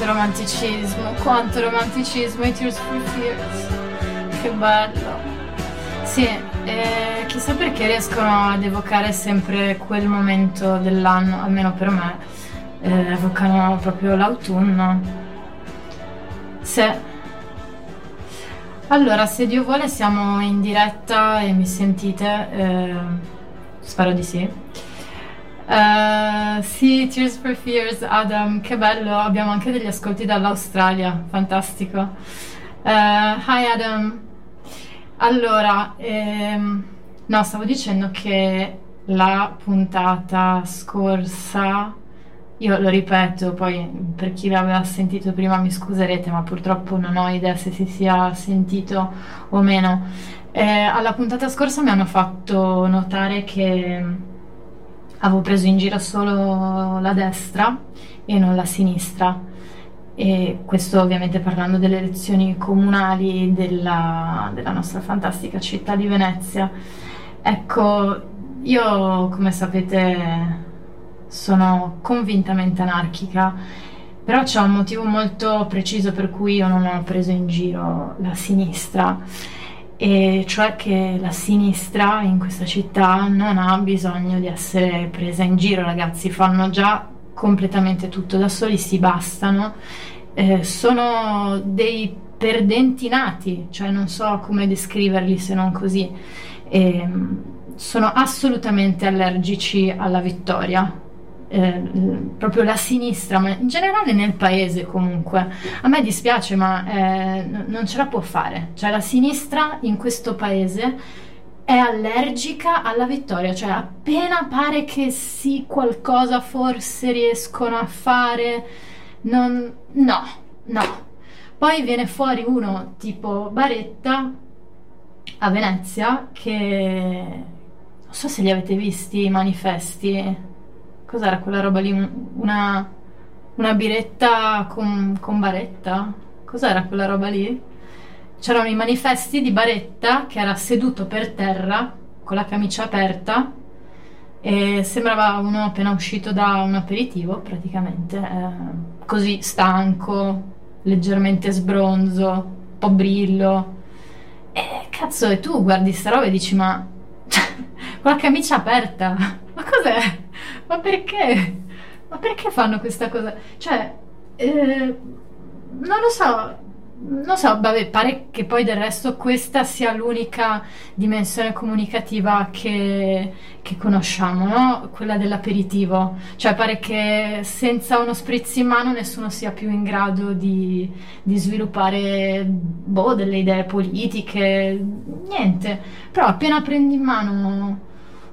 quanto romanticismo, quanto romanticismo i Tears for Fears. Che bello. Sì, eh, chissà perché riescono ad evocare sempre quel momento dell'anno, almeno per me, eh, evocano proprio l'autunno. Se... Allora, se Dio vuole siamo in diretta e mi sentite, eh, spero di sì. Uh, sì, Tears for Fears, Adam, che bello, abbiamo anche degli ascolti dall'Australia, fantastico. Uh, hi Adam. Allora, ehm, no, stavo dicendo che la puntata scorsa, io lo ripeto, poi per chi l'aveva sentito prima mi scuserete, ma purtroppo non ho idea se si sia sentito o meno. Eh, alla puntata scorsa mi hanno fatto notare che avevo preso in giro solo la destra e non la sinistra e questo ovviamente parlando delle elezioni comunali della, della nostra fantastica città di Venezia. Ecco, io come sapete sono convintamente anarchica, però c'è un motivo molto preciso per cui io non ho preso in giro la sinistra e cioè che la sinistra in questa città non ha bisogno di essere presa in giro, ragazzi, fanno già completamente tutto da soli, si bastano, eh, sono dei perdenti nati, cioè non so come descriverli se non così, eh, sono assolutamente allergici alla vittoria, eh, proprio la sinistra, ma in generale nel paese comunque. A me dispiace, ma eh, non ce la può fare. Cioè la sinistra in questo paese è allergica alla vittoria, cioè appena pare che sì, qualcosa forse riescono a fare, non... no, no. Poi viene fuori uno tipo Baretta a Venezia che non so se li avete visti i manifesti Cos'era quella roba lì? Una, una biretta con, con Baretta? Cos'era quella roba lì? C'erano i manifesti di Baretta che era seduto per terra con la camicia aperta e sembrava uno appena uscito da un aperitivo praticamente, eh, così stanco, leggermente sbronzo, un po' brillo. E cazzo, e tu guardi sta roba e dici ma con la camicia aperta, ma cos'è? Ma perché? Ma perché fanno questa cosa? Cioè, eh, non lo so, non so, vabbè, pare che poi del resto questa sia l'unica dimensione comunicativa che, che, conosciamo, no? Quella dell'aperitivo. Cioè, pare che senza uno spritz in mano nessuno sia più in grado di, di sviluppare boh, delle idee politiche, niente. Però appena prendi in mano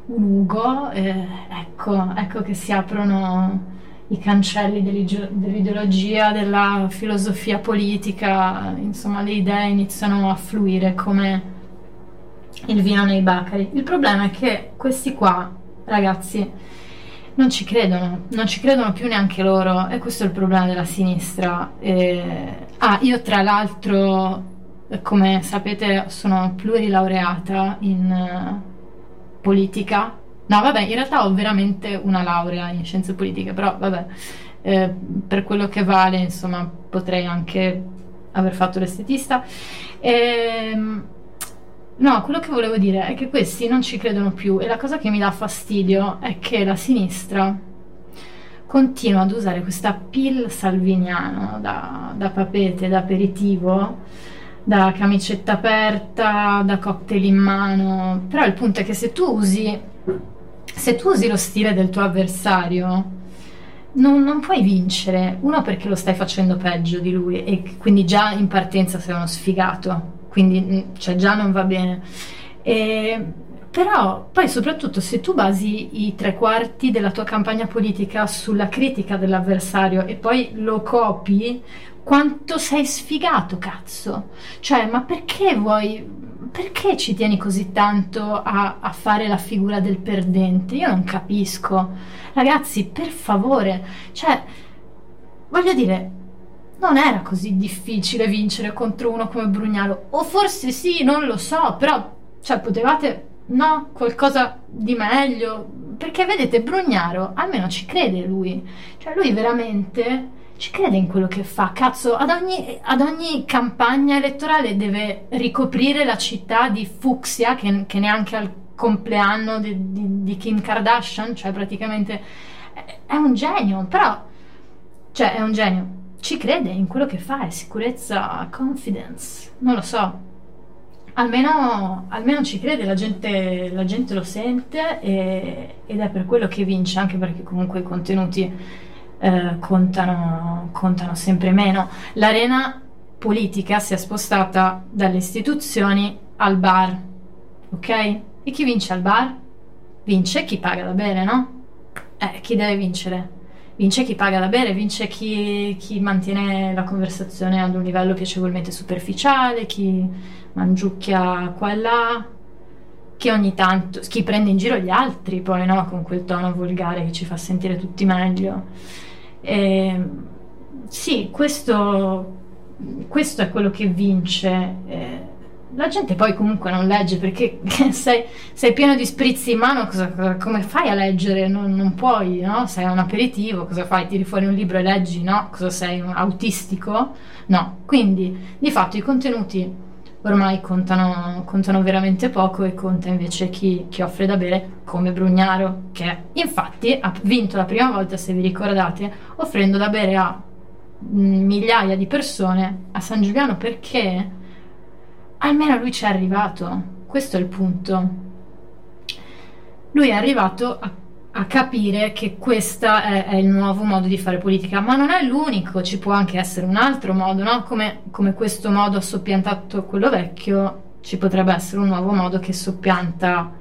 un Ugo, eh, ecco, ecco che si aprono i cancelli dell'ideologia, della filosofia politica, insomma le idee iniziano a fluire come il vino nei bacari. Il problema è che questi qua, ragazzi, non ci credono, non ci credono più neanche loro e questo è il problema della sinistra. Eh, ah, io tra l'altro, come sapete, sono plurilaureata in politica. No, vabbè, in realtà ho veramente una laurea in scienze politiche, però vabbè, eh, per quello che vale, insomma, potrei anche aver fatto l'estetista. Ehm, no, quello che volevo dire è che questi non ci credono più e la cosa che mi dà fastidio è che la sinistra continua ad usare questa pill salviniano da, da papete, da aperitivo da camicetta aperta, da cocktail in mano, però il punto è che se tu usi, se tu usi lo stile del tuo avversario, non, non, puoi vincere, uno perché lo stai facendo peggio di lui e quindi già in partenza sei uno sfigato, quindi mm, cioè, già non va bene. E, però poi soprattutto se tu basi i tre quarti della tua campagna politica sulla critica dell'avversario e poi lo copi, quanto sei sfigato, cazzo! Cioè, ma perché vuoi. Perché ci tieni così tanto a, a, fare la figura del perdente? Io non capisco. Ragazzi, per favore, cioè, voglio dire, non era così difficile vincere contro uno come Brugnaro. O forse sì, non lo so, però, cioè, potevate, no, qualcosa di meglio. Perché vedete, Brugnaro almeno ci crede lui. Cioè, lui veramente ci crede in quello che fa. Cazzo, ad ogni, ad ogni campagna elettorale deve ricoprire la città di fucsia, che, che neanche al compleanno di, di, di, Kim Kardashian, cioè praticamente è un genio, però, cioè è un genio, ci crede in quello che fa, è sicurezza, confidence, non lo so. Almeno, almeno ci crede, la gente, la gente lo sente e, ed è per quello che vince, anche perché comunque i contenuti eh, contano, contano sempre meno. L'arena politica si è spostata dalle istituzioni al bar, ok? E chi vince al bar? Vince chi paga da bere, no? Eh, chi deve vincere? Vince chi paga da bere, vince chi, chi mantiene la conversazione ad un livello piacevolmente superficiale, chi mangiucchia qua e là, chi ogni tanto, chi prende in giro gli altri poi, no? Con quel tono volgare che ci fa sentire tutti meglio. Eh, sì, questo, questo, è quello che vince. Eh, la gente poi comunque non legge perché sei, sei pieno di sprizzi in mano, cosa, come fai a leggere? Non, non, puoi, no? Sei un aperitivo, cosa fai? Tiri fuori un libro e leggi, no? Cosa sei, un autistico? No. Quindi, di fatto, i contenuti ormai contano, contano veramente poco e conta invece chi, chi, offre da bere come Brugnaro, che infatti ha vinto la prima volta, se vi ricordate, offrendo da bere a mm, migliaia di persone a San Giuliano perché almeno lui ci è arrivato. Questo è il punto. Lui è arrivato a a capire che questo è, è, il nuovo modo di fare politica, ma non è l'unico, ci può anche essere un altro modo, no? come, come questo modo ha soppiantato quello vecchio, ci potrebbe essere un nuovo modo che soppianta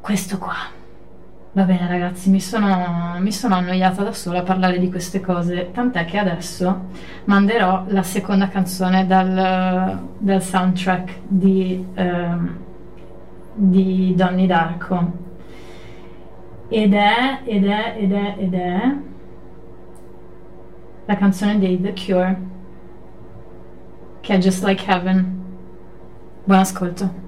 questo qua. Va bene ragazzi, mi sono, mi sono annoiata da sola a parlare di queste cose, tant'è che adesso manderò la seconda canzone dal, dal soundtrack di, um, di Donnie Darko ed è, ed è, ed è, ed è la canzone dei The Cure che è Just Like Heaven. Buon ascolto.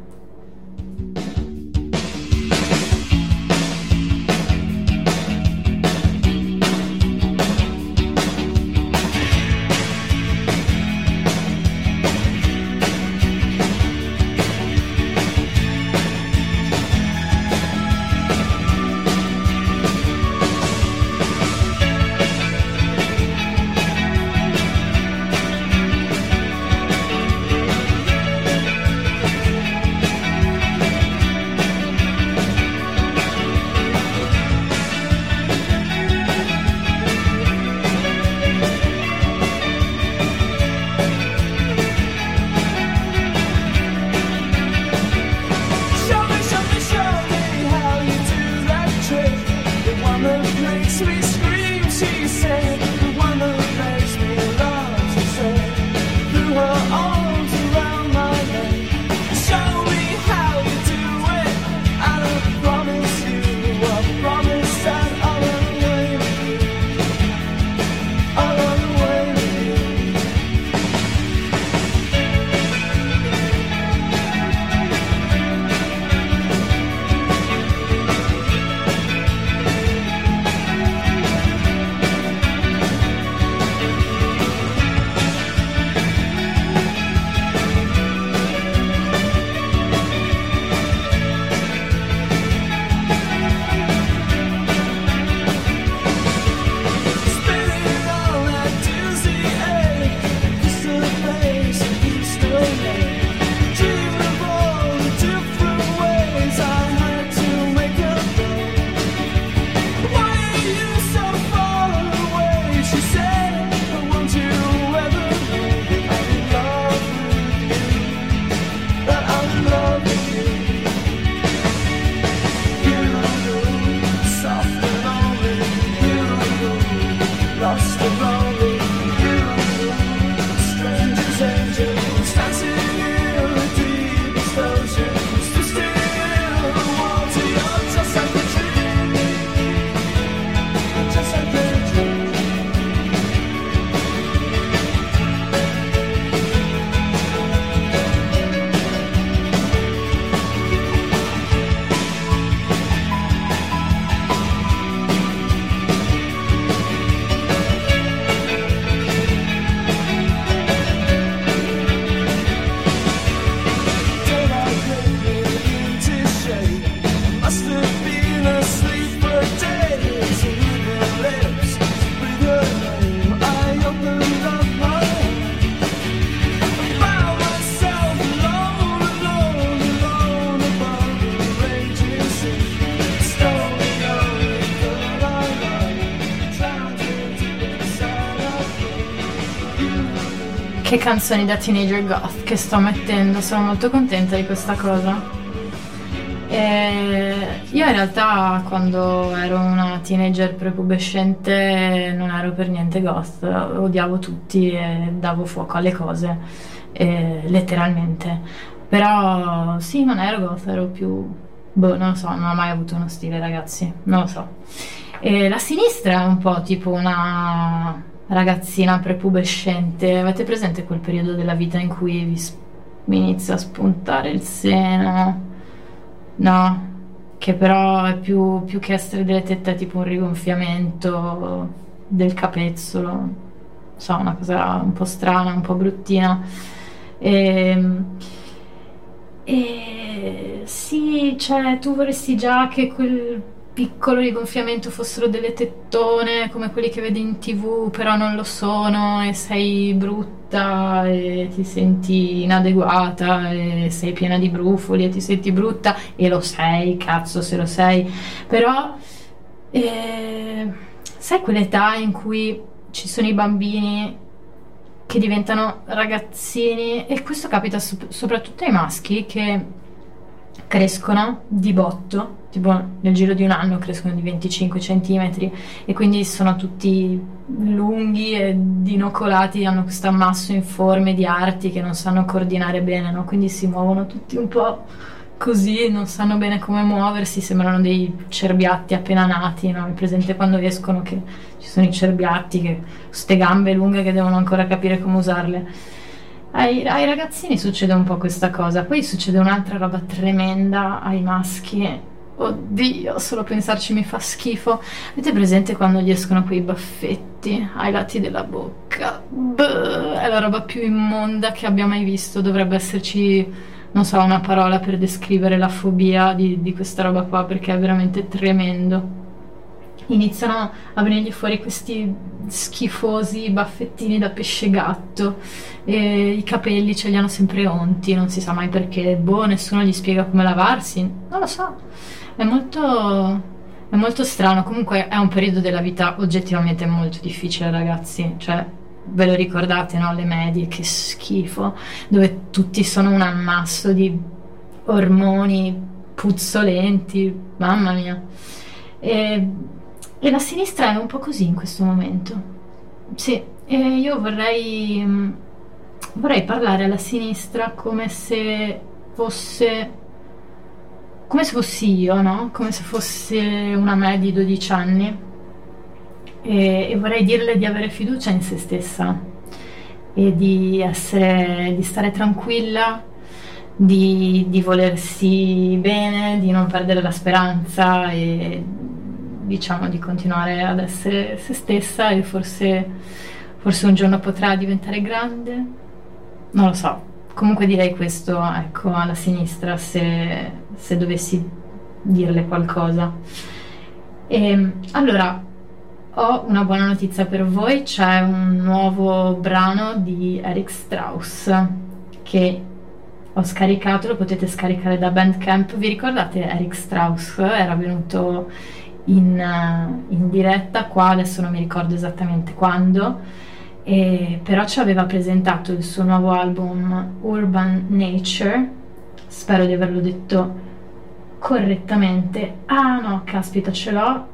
Che canzoni da teenager goth che sto mettendo, sono molto contenta di questa cosa. E io in realtà quando ero una teenager prepubescente non ero per niente goth, odiavo tutti e davo fuoco alle cose, eh, letteralmente. Però sì, non ero goth, ero più... Boh, non lo so, non ho mai avuto uno stile ragazzi, non lo so. E la sinistra è un po' tipo una ragazzina prepubescente. Avete presente quel periodo della vita in cui vi, vi inizia a spuntare il seno? No, che però è più, più che essere delle tette, è tipo un rigonfiamento del capezzolo. So, una cosa un po' strana, un po' bruttina. E, e sì, cioè tu vorresti già che quel piccolo rigonfiamento fossero delle tettone come quelli che vedi in tv, però non lo sono e sei brutta e ti senti inadeguata e sei piena di brufoli e ti senti brutta e lo sei, cazzo se lo sei, però eh, sai quell'età in cui ci sono i bambini che diventano ragazzini? E questo capita sop- soprattutto ai maschi che crescono di botto, tipo nel giro di un anno crescono di 25 cm e quindi sono tutti lunghi e dinocolati, hanno questo ammasso in forme di arti che non sanno coordinare bene, no? quindi si muovono tutti un po' così, non sanno bene come muoversi, sembrano dei cerbiatti appena nati, no? Mi presente quando escono che ci sono i cerbiatti, che queste gambe lunghe che devono ancora capire come usarle. Ai, ai, ragazzini succede un po' questa cosa, poi succede un'altra roba tremenda ai maschi. Oddio, solo pensarci mi fa schifo. Avete presente quando gli escono quei baffetti ai lati della bocca? Beh, è la roba più immonda che abbia mai visto. Dovrebbe esserci, non so, una parola per descrivere la fobia di, di questa roba qua perché è veramente tremendo iniziano a venirgli fuori questi schifosi baffettini da pesce gatto e i capelli ce li hanno sempre onti, non si sa mai perché, boh, nessuno gli spiega come lavarsi, non lo so, è molto, è molto strano, comunque è un periodo della vita oggettivamente molto difficile ragazzi, cioè ve lo ricordate, no? Le medie, che schifo, dove tutti sono un ammasso di ormoni puzzolenti, mamma mia. E e la sinistra è un po' così in questo momento. Sì, e io vorrei, mm, vorrei parlare alla sinistra come se fosse come se fossi io, no? Come se fosse una me di 12 anni e, e, vorrei dirle di avere fiducia in se stessa e di, essere, di stare tranquilla, di, di volersi bene, di non perdere la speranza e diciamo di continuare ad essere se stessa e forse, forse un giorno potrà diventare grande. Non lo so. Comunque direi questo ecco, alla sinistra se, se dovessi dirle qualcosa. E, ehm, allora, ho una buona notizia per voi, c'è un nuovo brano di Eric Strauss che ho scaricato, lo potete scaricare da Bandcamp. Vi ricordate Eric Strauss? Era venuto in, eh, in diretta qua, adesso non mi ricordo esattamente quando, però ci aveva presentato il suo nuovo album Urban Nature, spero di averlo detto correttamente. Ah no, caspita, ce l'ho,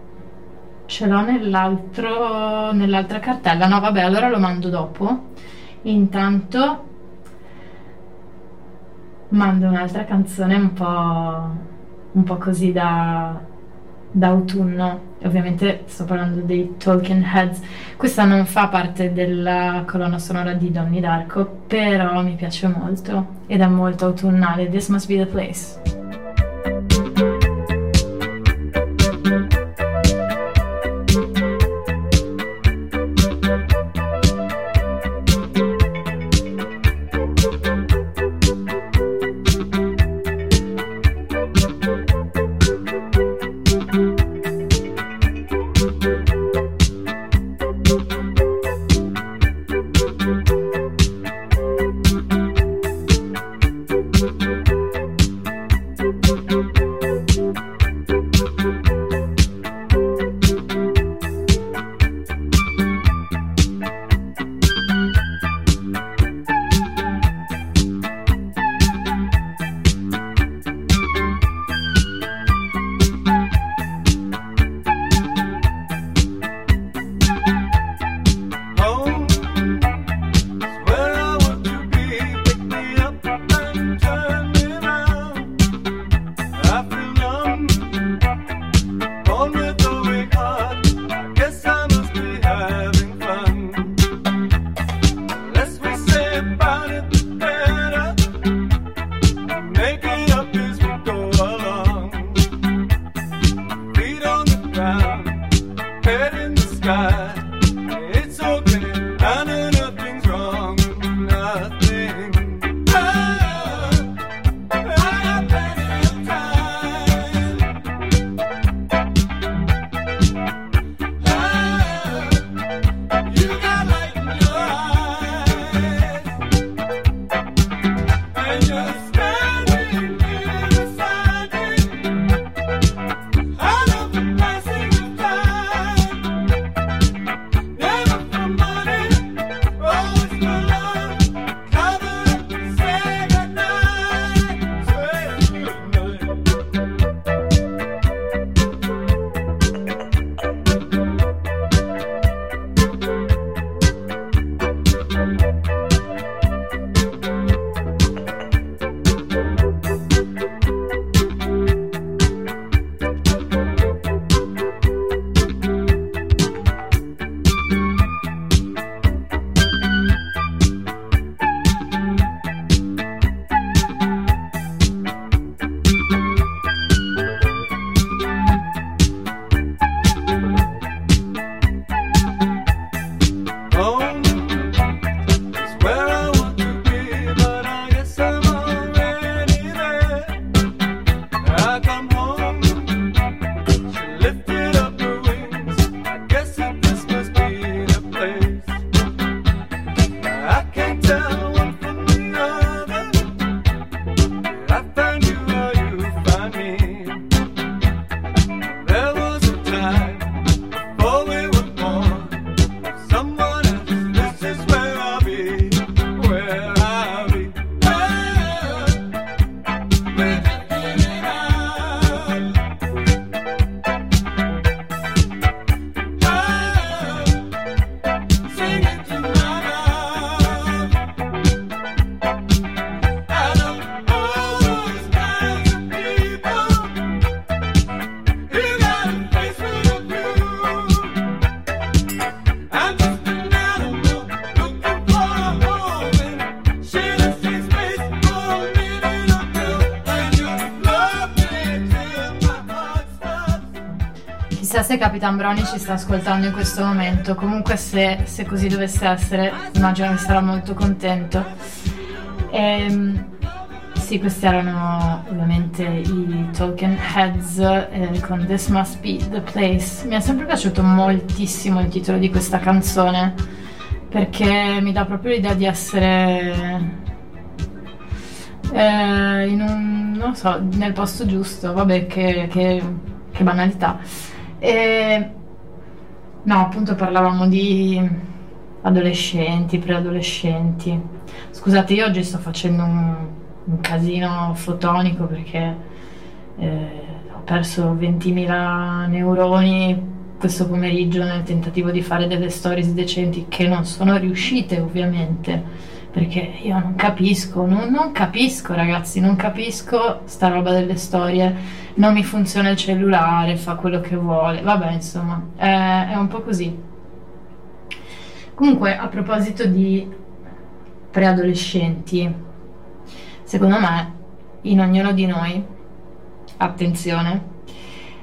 ce l'ho nell'altro, nell'altra cartella. No, vabbè, allora lo mando dopo. Intanto mando un'altra canzone un po', un po' così da d'autunno. Ovviamente sto parlando dei Tolkien Heads. Questa non fa parte della colonna sonora di Donnie Darko, però mi piace molto ed è molto autunnale. This must be the place. Chissà se Capitan Brownie ci sta ascoltando in questo momento. Comunque, se, se così dovesse essere, immagino che sarà molto contento. E, ehm, sì, questi erano ovviamente i Tolkien Heads eh, con This Must Be the Place. Mi è sempre piaciuto moltissimo il titolo di questa canzone perché mi dà proprio l'idea di essere eh, in un, non so, nel posto giusto, vabbè che, che, che banalità. E, no, appunto parlavamo di adolescenti, preadolescenti. Scusate, io oggi sto facendo un, un casino fotonico perché eh, ho perso 20.000 neuroni questo pomeriggio nel tentativo di fare delle stories decenti che non sono riuscite ovviamente perché io non capisco, non, non, capisco ragazzi, non capisco sta roba delle storie, non mi funziona il cellulare, fa quello che vuole, vabbè insomma, è, è un po' così. Comunque a proposito di preadolescenti, secondo me in ognuno di noi, attenzione,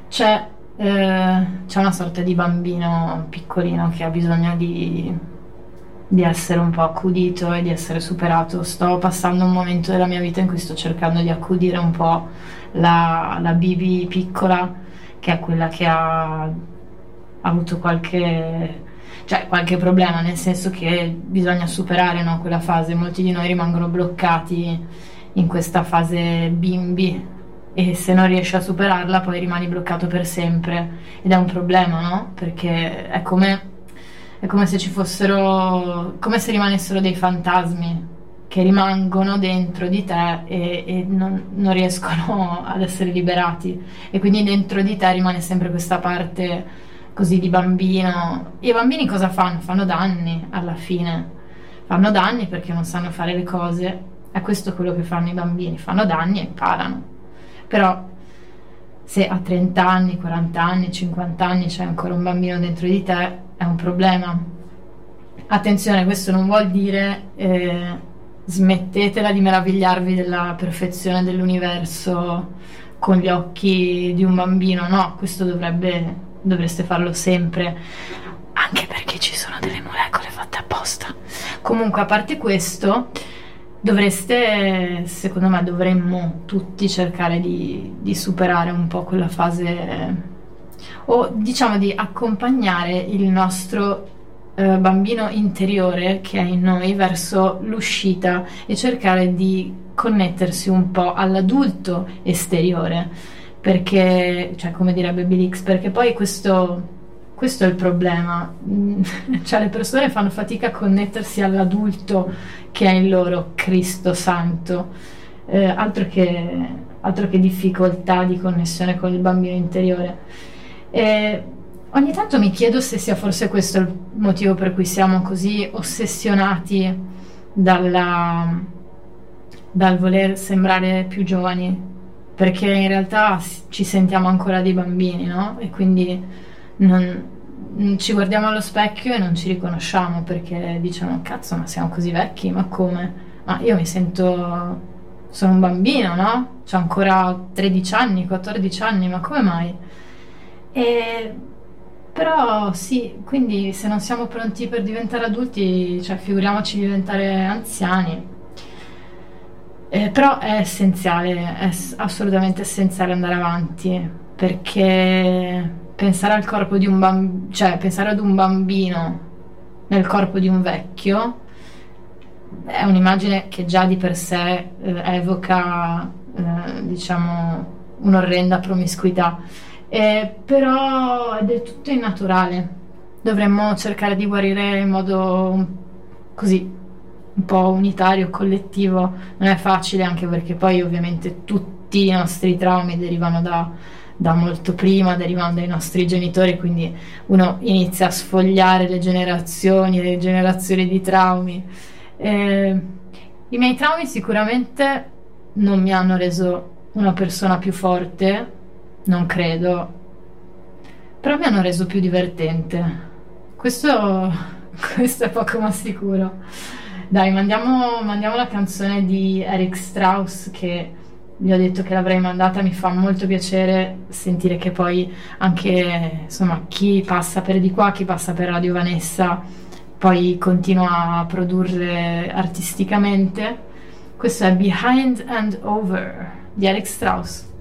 c'è, eh, c'è una sorta di bambino piccolino che ha bisogno di di essere un po' accudito e di essere superato. Sto passando un momento della mia vita in cui sto cercando di accudire un po' la, la Bibi piccola, che è quella che ha avuto qualche, cioè, qualche problema, nel senso che bisogna superare no, quella fase. Molti di noi rimangono bloccati in questa fase bimbi e se non riesci a superarla poi rimani bloccato per sempre ed è un problema, no? Perché è come è come se ci fossero, come se rimanessero dei fantasmi che rimangono dentro di te e, e non, non, riescono ad essere liberati. E quindi dentro di te rimane sempre questa parte così di bambino. I bambini cosa fanno? Fanno danni alla fine. Fanno danni perché non sanno fare le cose. È questo quello che fanno i bambini. Fanno danni e imparano. Però se a 30 anni, 40 anni, 50 anni c'è ancora un bambino dentro di te, è un problema. Attenzione, questo non vuol dire eh, smettetela di meravigliarvi della perfezione dell'universo con gli occhi di un bambino, no, questo dovrebbe, dovreste farlo sempre, anche perché ci sono delle molecole fatte apposta. Comunque, a parte questo, dovreste, secondo me, dovremmo tutti cercare di, di superare un po' quella fase o diciamo di accompagnare il nostro eh, bambino interiore che è in noi verso l'uscita e cercare di connettersi un po' all'adulto esteriore. Perché, cioè come direbbe Bill X, perché poi questo, questo è il problema, cioè le persone fanno fatica a connettersi all'adulto che è in loro, Cristo Santo, eh, altro, che, altro che difficoltà di connessione con il bambino interiore. E ogni tanto mi chiedo se sia forse questo il motivo per cui siamo così ossessionati dalla, dal voler sembrare più giovani, perché in realtà ci sentiamo ancora dei bambini, no? E quindi non, ci guardiamo allo specchio e non ci riconosciamo perché diciamo cazzo ma siamo così vecchi, ma come? Ma io mi sento, sono un bambino, no? Ho ancora 13 anni, 14 anni, ma come mai? E, però sì, quindi se non siamo pronti per diventare adulti, cioè figuriamoci diventare anziani. Eh, però è essenziale, è assolutamente essenziale andare avanti, perché pensare al corpo di un bambino, cioè pensare ad un bambino nel corpo di un vecchio è un'immagine che già di per sé eh, evoca, eh, diciamo, un'orrenda promiscuità eh, però è del tutto innaturale. Dovremmo cercare di guarire in modo così un po' unitario, collettivo. Non è facile anche perché poi ovviamente tutti i nostri traumi derivano da, da molto prima, derivano dai nostri genitori, quindi uno inizia a sfogliare le generazioni, le generazioni di traumi. Eh, I miei traumi sicuramente non mi hanno reso una persona più forte, non credo. Però mi hanno reso più divertente. Questo, questo è poco ma sicuro. Dai, mandiamo, mandiamo la canzone di Eric Strauss che gli ho detto che l'avrei mandata, mi fa molto piacere sentire che poi anche insomma, chi passa per di qua, chi passa per Radio Vanessa, poi continua a produrre artisticamente. Questo è Behind and Over di Alex Strauss.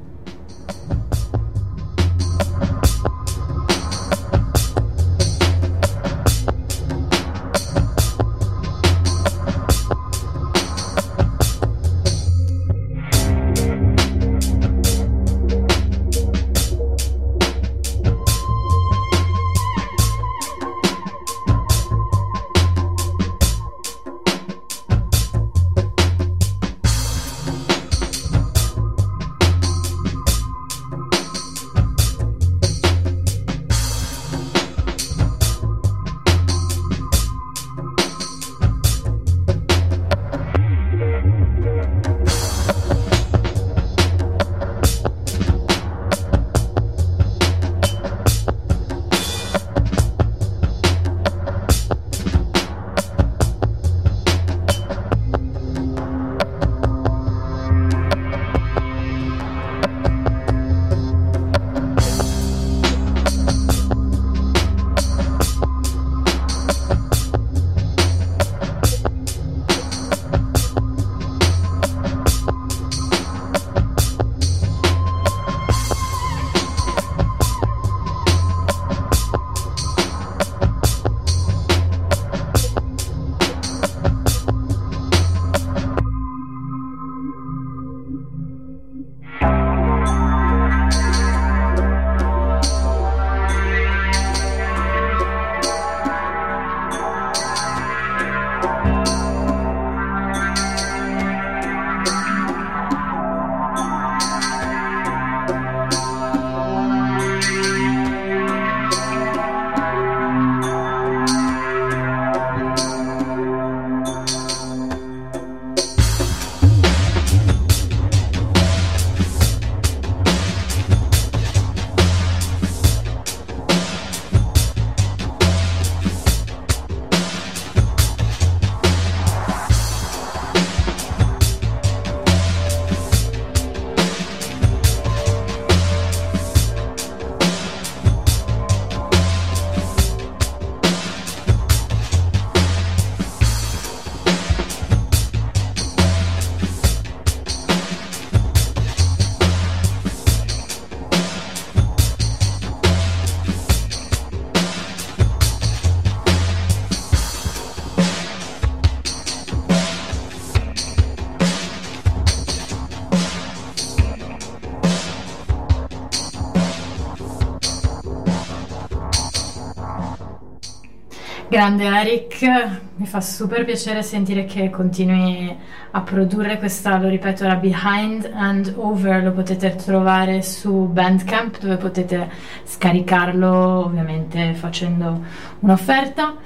Grande Eric, mi fa super piacere sentire che continui a produrre questa, lo ripeto, la Behind and Over, lo potete trovare su Bandcamp dove potete scaricarlo ovviamente facendo un'offerta.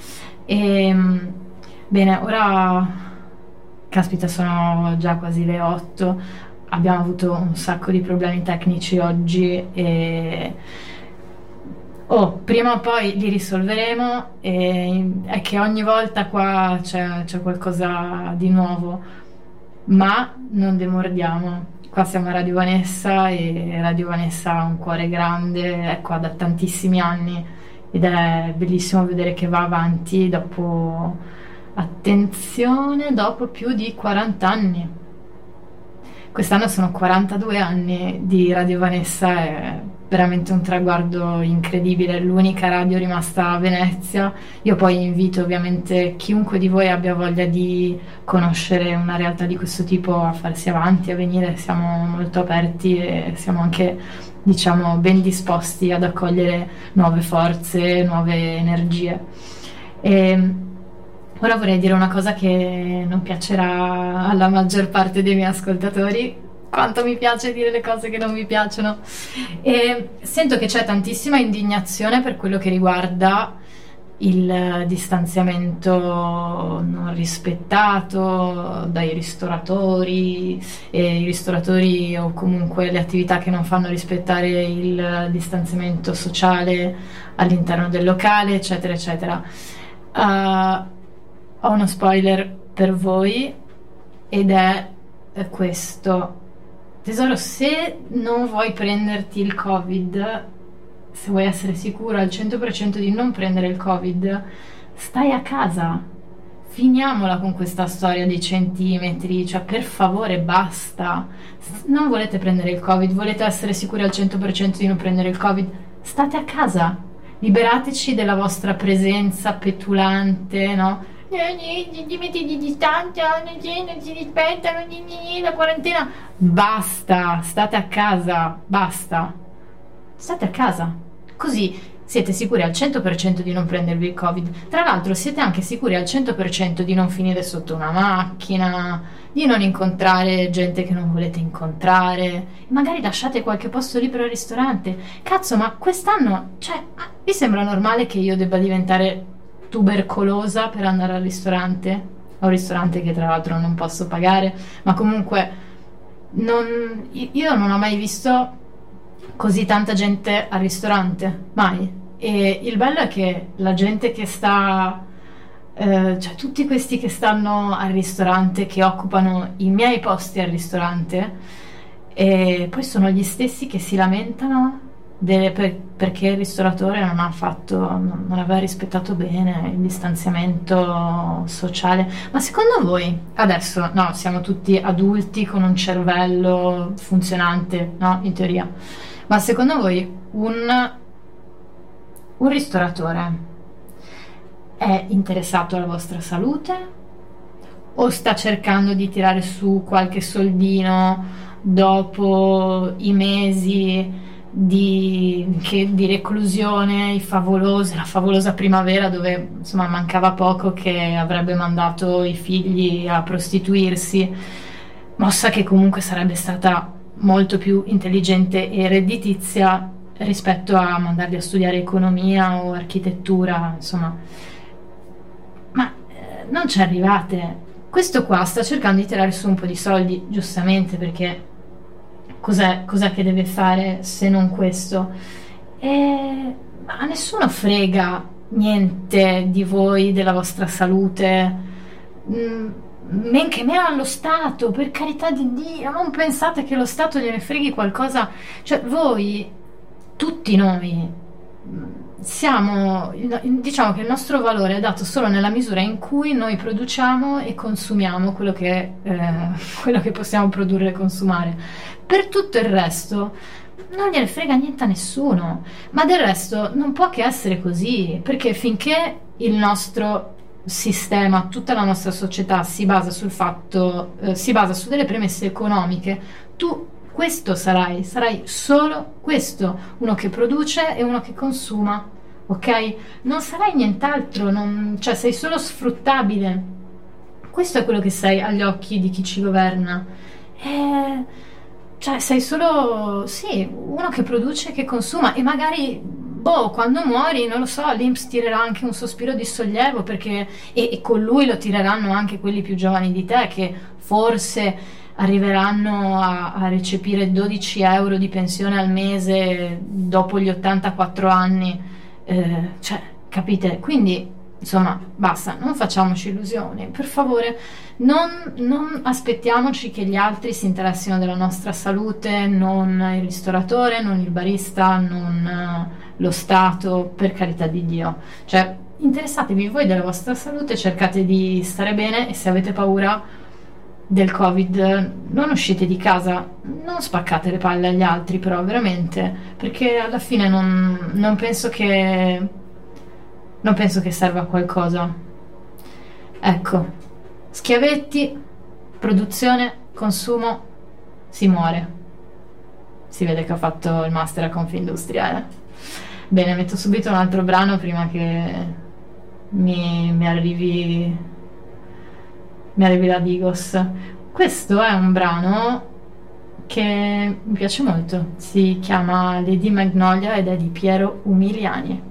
E, ehm, bene, ora, caspita, sono già quasi le 8, abbiamo avuto un sacco di problemi tecnici oggi e Oh, prima o poi li risolveremo e è che ogni volta qua c'è, c'è qualcosa di nuovo, ma non demordiamo. Qua siamo a Radio Vanessa e Radio Vanessa ha un cuore grande, è qua da tantissimi anni ed è bellissimo vedere che va avanti dopo, attenzione, dopo più di 40 anni. Quest'anno sono 42 anni di Radio Vanessa e veramente un traguardo incredibile, l'unica radio rimasta a Venezia. Io poi invito ovviamente chiunque di voi abbia voglia di conoscere una realtà di questo tipo a farsi avanti, a venire, siamo molto aperti e siamo anche diciamo ben disposti ad accogliere nuove forze, nuove energie. E ora vorrei dire una cosa che non piacerà alla maggior parte dei miei ascoltatori, quanto mi piace dire le cose che non mi piacciono. E sento che c'è tantissima indignazione per quello che riguarda il distanziamento non rispettato dai ristoratori e i ristoratori o comunque le attività che non fanno rispettare il distanziamento sociale all'interno del locale, eccetera, eccetera. Uh, ho uno spoiler per voi ed è questo tesoro, se non vuoi prenderti il Covid, se vuoi essere sicuro al 100% di non prendere il Covid, stai a casa. Finiamola con questa storia dei centimetri, cioè per favore basta. Non volete prendere il Covid, volete essere sicuri al 100% di non prendere il Covid, state a casa. Liberateci della vostra presenza petulante, no? Ti metti di distanza, non si rispettano, la quarantena. Basta, state a casa, basta. State a casa. Così siete sicuri al 100% di non prendervi il Covid. Tra l'altro siete anche sicuri al 100% di non finire sotto una macchina, di non incontrare gente che non volete incontrare. Magari lasciate qualche posto libero al ristorante. Cazzo, ma quest'anno, cioè, vi sembra normale che io debba diventare tubercolosa per andare al ristorante? A un ristorante che tra l'altro non posso pagare, ma comunque non, io non ho mai visto così tanta gente al ristorante, mai. E il bello è che la gente che sta, eh, cioè tutti questi che stanno al ristorante, che occupano i miei posti al ristorante, e poi sono gli stessi che si lamentano delle, per, perché il ristoratore non ha fatto, non, non, aveva rispettato bene il distanziamento sociale. Ma secondo voi, adesso no, siamo tutti adulti con un cervello funzionante, no? In teoria ma secondo voi un, un ristoratore è interessato alla vostra salute o sta cercando di tirare su qualche soldino dopo i mesi di, che, di reclusione, favolose, la favolosa primavera dove insomma mancava poco che avrebbe mandato i figli a prostituirsi, mossa che comunque sarebbe stata molto più intelligente e redditizia rispetto a mandarli a studiare economia o architettura, insomma. Ma eh, non ci arrivate. Questo qua sta cercando di tirare su un po' di soldi, giustamente, perché cos'è, cos'è che deve fare se non questo? E a nessuno frega niente di voi, della vostra salute. Mm, men che meno allo Stato, per carità di Dio, non pensate che lo Stato gliene freghi qualcosa, cioè voi, tutti noi, siamo, diciamo che il nostro valore è dato solo nella misura in cui noi produciamo e consumiamo quello che, eh, quello che possiamo produrre e consumare. Per tutto il resto non gliene frega niente a nessuno, ma del resto non può che essere così, perché finché il nostro sistema, tutta la nostra società si basa sul fatto, eh, si basa su delle premesse economiche, tu questo sarai, sarai solo questo, uno che produce e uno che consuma, ok? Non sarai nient'altro, non, cioè sei solo sfruttabile. Questo è quello che sei agli occhi di chi ci governa. E, cioè sei solo, sì, uno che produce e che consuma e magari boh, quando muori, non lo so, l'Inps tirerà anche un sospiro di sollievo perché, e, e con lui lo tireranno anche quelli più giovani di te che forse arriveranno a, a, recepire 12 euro di pensione al mese dopo gli 84 anni. Eh, cioè, capite? Quindi Insomma, basta, non facciamoci illusioni, per favore, non, non, aspettiamoci che gli altri si interessino della nostra salute, non il ristoratore, non il barista, non uh, lo Stato, per carità di Dio. Cioè, interessatevi voi della vostra salute, cercate di stare bene e se avete paura del Covid non uscite di casa, non spaccate le palle agli altri, però veramente, perché alla fine non, non penso che non penso che serva a qualcosa. Ecco, schiavetti, produzione, consumo, si muore. Si vede che ho fatto il master a Confindustria. Eh? Bene, metto subito un altro brano prima che mi, mi arrivi mi arrivi la Digos. Questo è un brano che mi piace molto, si chiama Lady Magnolia ed è di Piero Umiliani.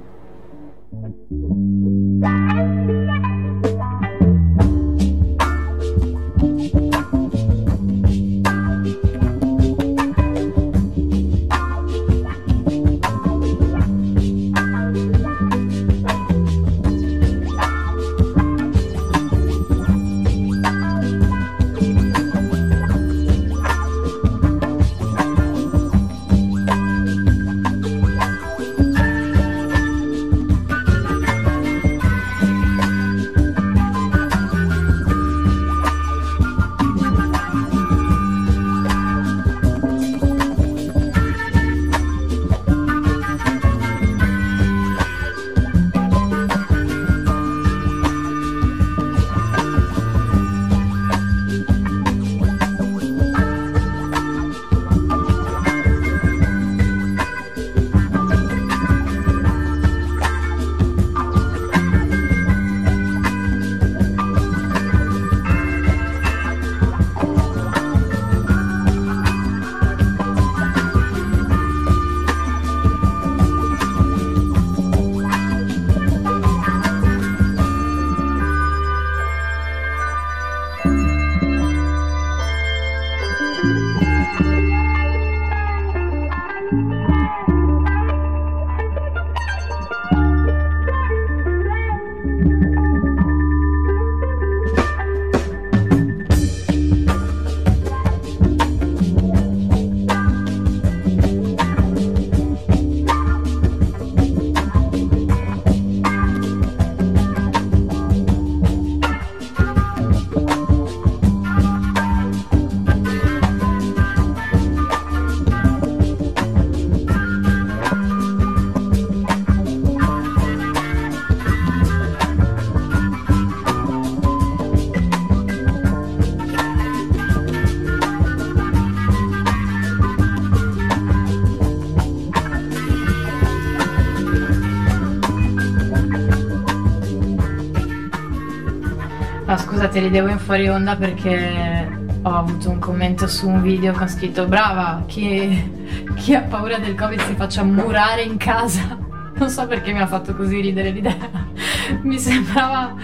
Scusate, ridevo in fuori onda perché ho avuto un commento su un video con scritto brava, chi, chi ha paura del covid si faccia murare in casa. Non so perché mi ha fatto così ridere l'idea. Mi sembrava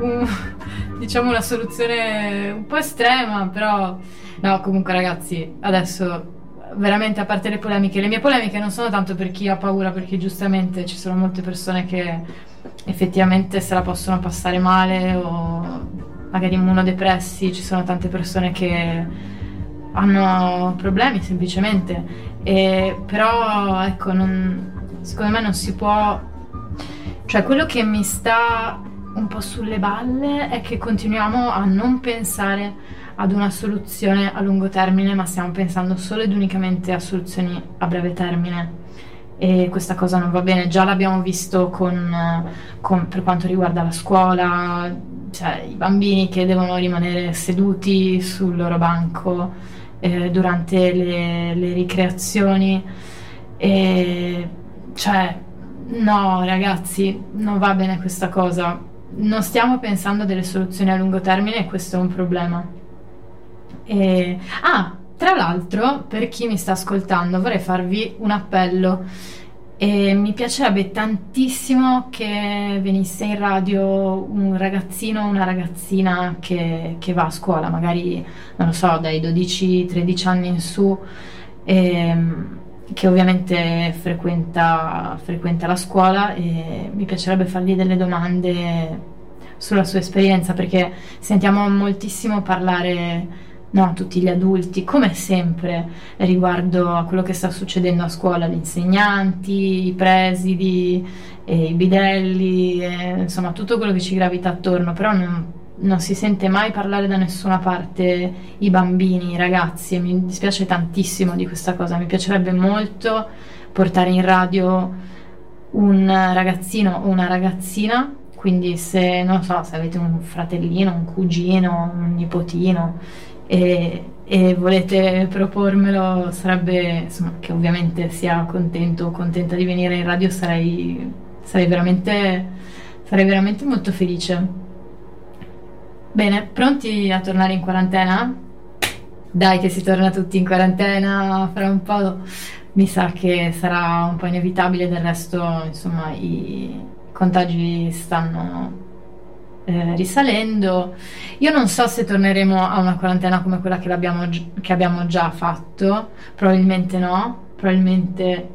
un, diciamo una soluzione un po' estrema, però no, comunque ragazzi, adesso veramente a parte le polemiche, le mie polemiche non sono tanto per chi ha paura, perché giustamente ci sono molte persone che effettivamente se la possono passare male o magari immunodepressi, ci sono tante persone che hanno problemi semplicemente. E, però ecco, non, secondo me non si può... Cioè quello che mi sta un po' sulle balle è che continuiamo a non pensare ad una soluzione a lungo termine, ma stiamo pensando solo ed unicamente a soluzioni a breve termine e questa cosa non va bene. Già l'abbiamo visto con, con, per quanto riguarda la scuola, cioè i bambini che devono rimanere seduti sul loro banco eh, durante le, le ricreazioni. E, cioè, no, ragazzi, non va bene questa cosa. Non stiamo pensando a delle soluzioni a lungo termine e questo è un problema. E, ah, tra l'altro, per chi mi sta ascoltando, vorrei farvi un appello. E mi piacerebbe tantissimo che venisse in radio un ragazzino o una ragazzina che, che, va a scuola, magari, non lo so, dai 12-13 anni in su, e, ehm, che ovviamente frequenta, frequenta la scuola e mi piacerebbe fargli delle domande sulla sua esperienza perché sentiamo moltissimo parlare no, tutti gli adulti, come sempre riguardo a quello che sta succedendo a scuola, gli insegnanti, i presidi, i bidelli, eh, insomma tutto quello che ci gravita attorno, però non, non, si sente mai parlare da nessuna parte i bambini, i ragazzi e mi dispiace tantissimo di questa cosa, mi piacerebbe molto portare in radio un ragazzino o una ragazzina quindi se non so se avete un fratellino, un cugino, un nipotino e, e volete propormelo, sarebbe insomma, che ovviamente sia contento o contenta di venire in radio, sarei, sarei, veramente, sarei veramente molto felice. Bene, pronti a tornare in quarantena? Dai che si torna tutti in quarantena fra un po'. Mi sa che sarà un po' inevitabile, del resto insomma i contagi stanno eh, risalendo. Io non so se torneremo a una quarantena come quella che, che abbiamo già fatto, probabilmente no, probabilmente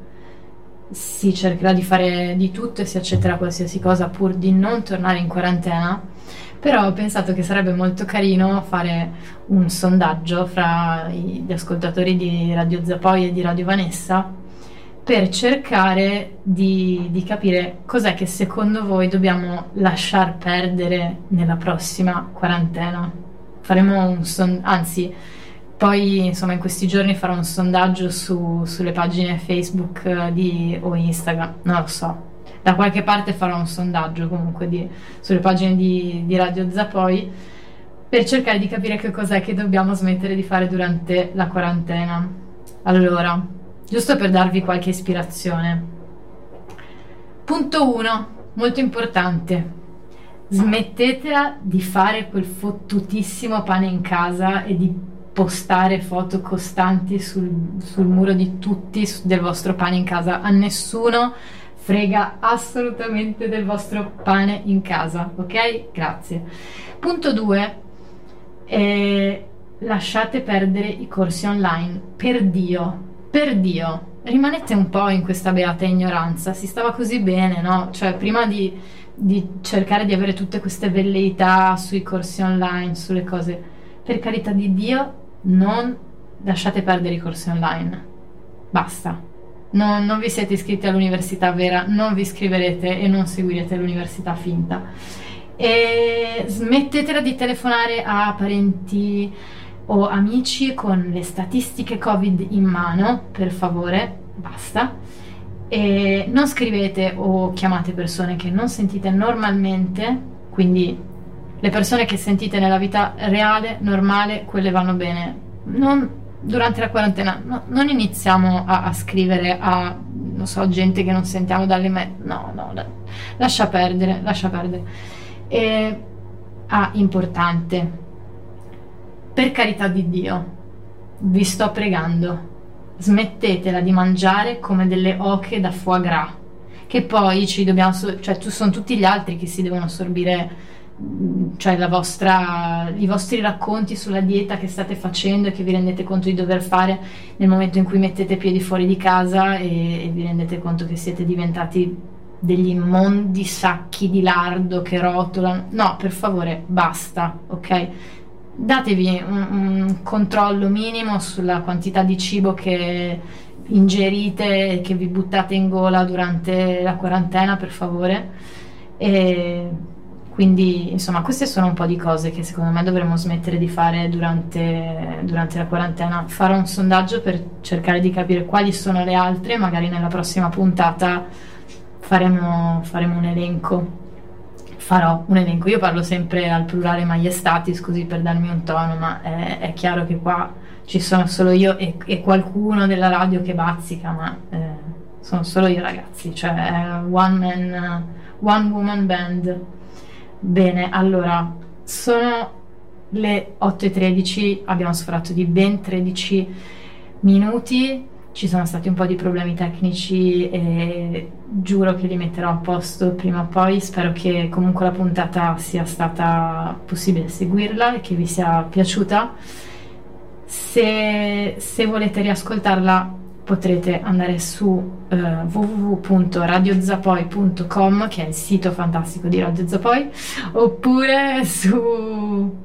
si cercherà di fare di tutto e si accetterà qualsiasi cosa pur di non tornare in quarantena. Però ho pensato che sarebbe molto carino fare un sondaggio fra gli ascoltatori di Radio Zapoi e di Radio Vanessa per cercare di, di, capire cos'è che secondo voi dobbiamo lasciar perdere nella prossima quarantena. Faremo un sondaggio, anzi, poi insomma in questi giorni farò un sondaggio su, sulle pagine Facebook di, o Instagram, non lo so. Da qualche parte farò un sondaggio comunque di, sulle pagine di, di Radio Zapoi per cercare di capire che cos'è che dobbiamo smettere di fare durante la quarantena. Allora, giusto per darvi qualche ispirazione. Punto 1, molto importante. Smettetela di fare quel fottutissimo pane in casa e di postare foto costanti sul, sul muro di tutti del vostro pane in casa. A nessuno frega assolutamente del vostro pane in casa, ok? Grazie. Punto 2. Eh, lasciate perdere i corsi online. Per Dio, per Dio, rimanete un po' in questa beata ignoranza, si stava così bene, no? Cioè, prima di, di cercare di avere tutte queste velleità sui corsi online, sulle cose, per carità di Dio, non lasciate perdere i corsi online. Basta. Non, non vi siete iscritti all'università vera, non vi iscriverete e non seguirete l'università finta. E smettetela di telefonare a parenti o amici con le statistiche Covid in mano, per favore, basta. E non scrivete o chiamate persone che non sentite normalmente, quindi le persone che sentite nella vita reale, normale, quelle vanno bene. Non, durante la quarantena no, non iniziamo a, a, scrivere a, non so, gente che non sentiamo dalle me. No, no, la, lascia perdere, lascia perdere. E Ah, importante. Per carità di Dio, vi sto pregando, smettetela di mangiare come delle oche da foie gras, che poi ci dobbiamo, cioè sono tutti gli altri che si devono assorbire cioè vostra, i vostri racconti sulla dieta che state facendo e che vi rendete conto di dover fare nel momento in cui mettete piedi fuori di casa e, e vi rendete conto che siete diventati degli immondi sacchi di lardo che rotolano. No, per favore, basta, ok? Datevi un, un controllo minimo sulla quantità di cibo che ingerite e che vi buttate in gola durante la quarantena, per favore. E quindi, insomma, queste sono un po' di cose che secondo me dovremmo smettere di fare durante, durante, la quarantena. Farò un sondaggio per cercare di capire quali sono le altre, magari nella prossima puntata faremo, faremo un elenco. Farò un elenco. Io parlo sempre al plurale maiestatis così per darmi un tono, ma è, è chiaro che qua ci sono solo io e, e, qualcuno della radio che bazzica, ma eh, sono solo io ragazzi, cioè one man, one woman band. Bene, allora, sono le 8.13, abbiamo sforato di ben 13 minuti, ci sono stati un po' di problemi tecnici e giuro che li metterò a posto prima o poi, spero che comunque la puntata sia stata possibile seguirla e che vi sia piaciuta. Se, se volete riascoltarla potrete andare su uh, www.radiozapoi.com che è il sito fantastico di Radio Zapoi oppure su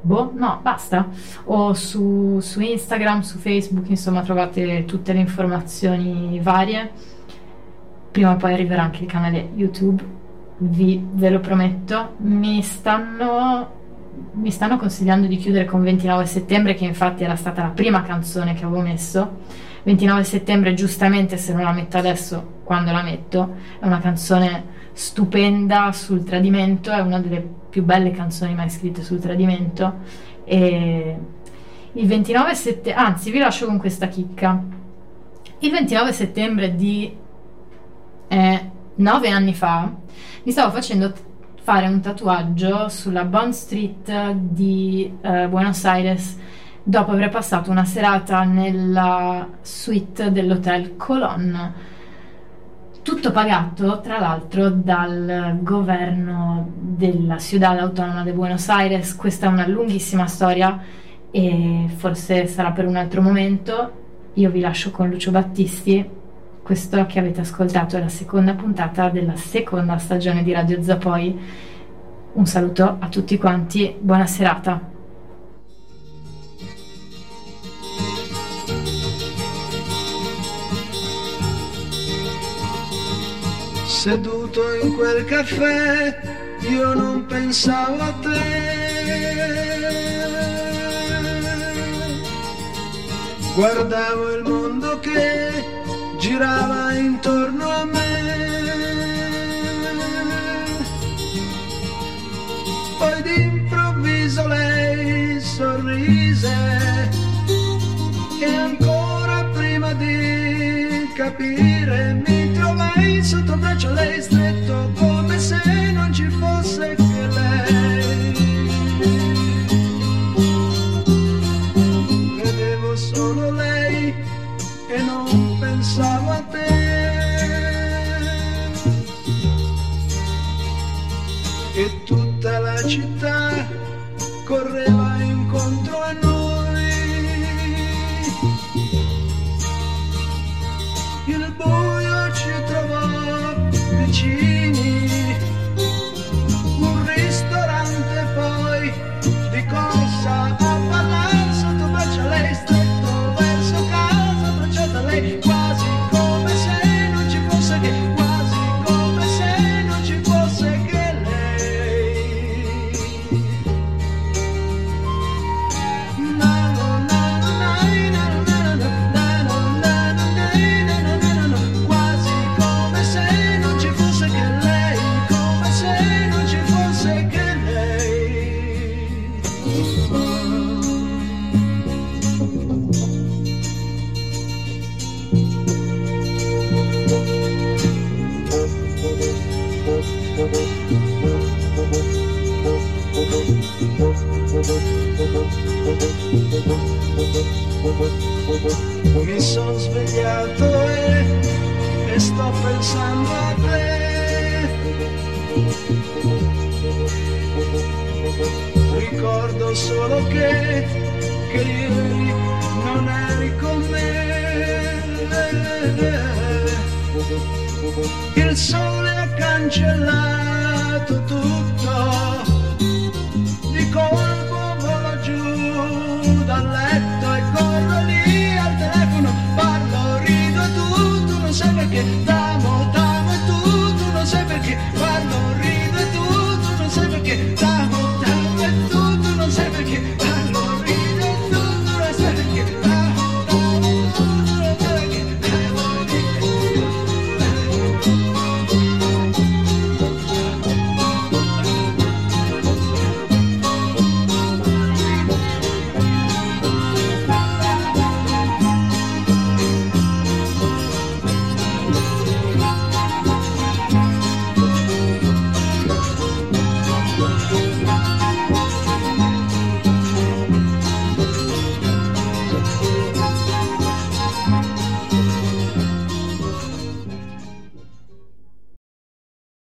boh no basta. O su, su Instagram su Facebook insomma trovate tutte le informazioni varie prima o poi arriverà anche il canale YouTube vi, ve lo prometto mi stanno mi stanno consigliando di chiudere con 29 settembre che infatti era stata la prima canzone che avevo messo 29 settembre, giustamente se non la metto adesso, quando la metto, è una canzone stupenda sul tradimento, è una delle più belle canzoni mai scritte sul tradimento. E il 29 settembre, anzi, vi lascio con questa chicca. Il 29 settembre di eh, 9 anni fa mi stavo facendo fare un tatuaggio sulla Bond Street di eh, Buenos Aires dopo aver passato una serata nella suite dell'hotel Colon. Tutto pagato, tra l'altro, dal governo della Ciudad Autónoma de Buenos Aires. Questa è una lunghissima storia e forse sarà per un altro momento. Io vi lascio con Lucio Battisti. Questo che avete ascoltato è la seconda puntata della seconda stagione di Radio Zapoi. Un saluto a tutti quanti, buona serata. Seduto in quel caffè, io non pensavo a te. Guardavo il mondo che girava intorno a me. Poi d'improvviso lei sorrise e ancora prima di capire mi sotto braccio lei stretto come se non ci fosse che lei. Vedevo solo lei e non pensavo a te. E tutta la città correva Solo che, che ieri non eri con me. Il sole ha cancellato tutto,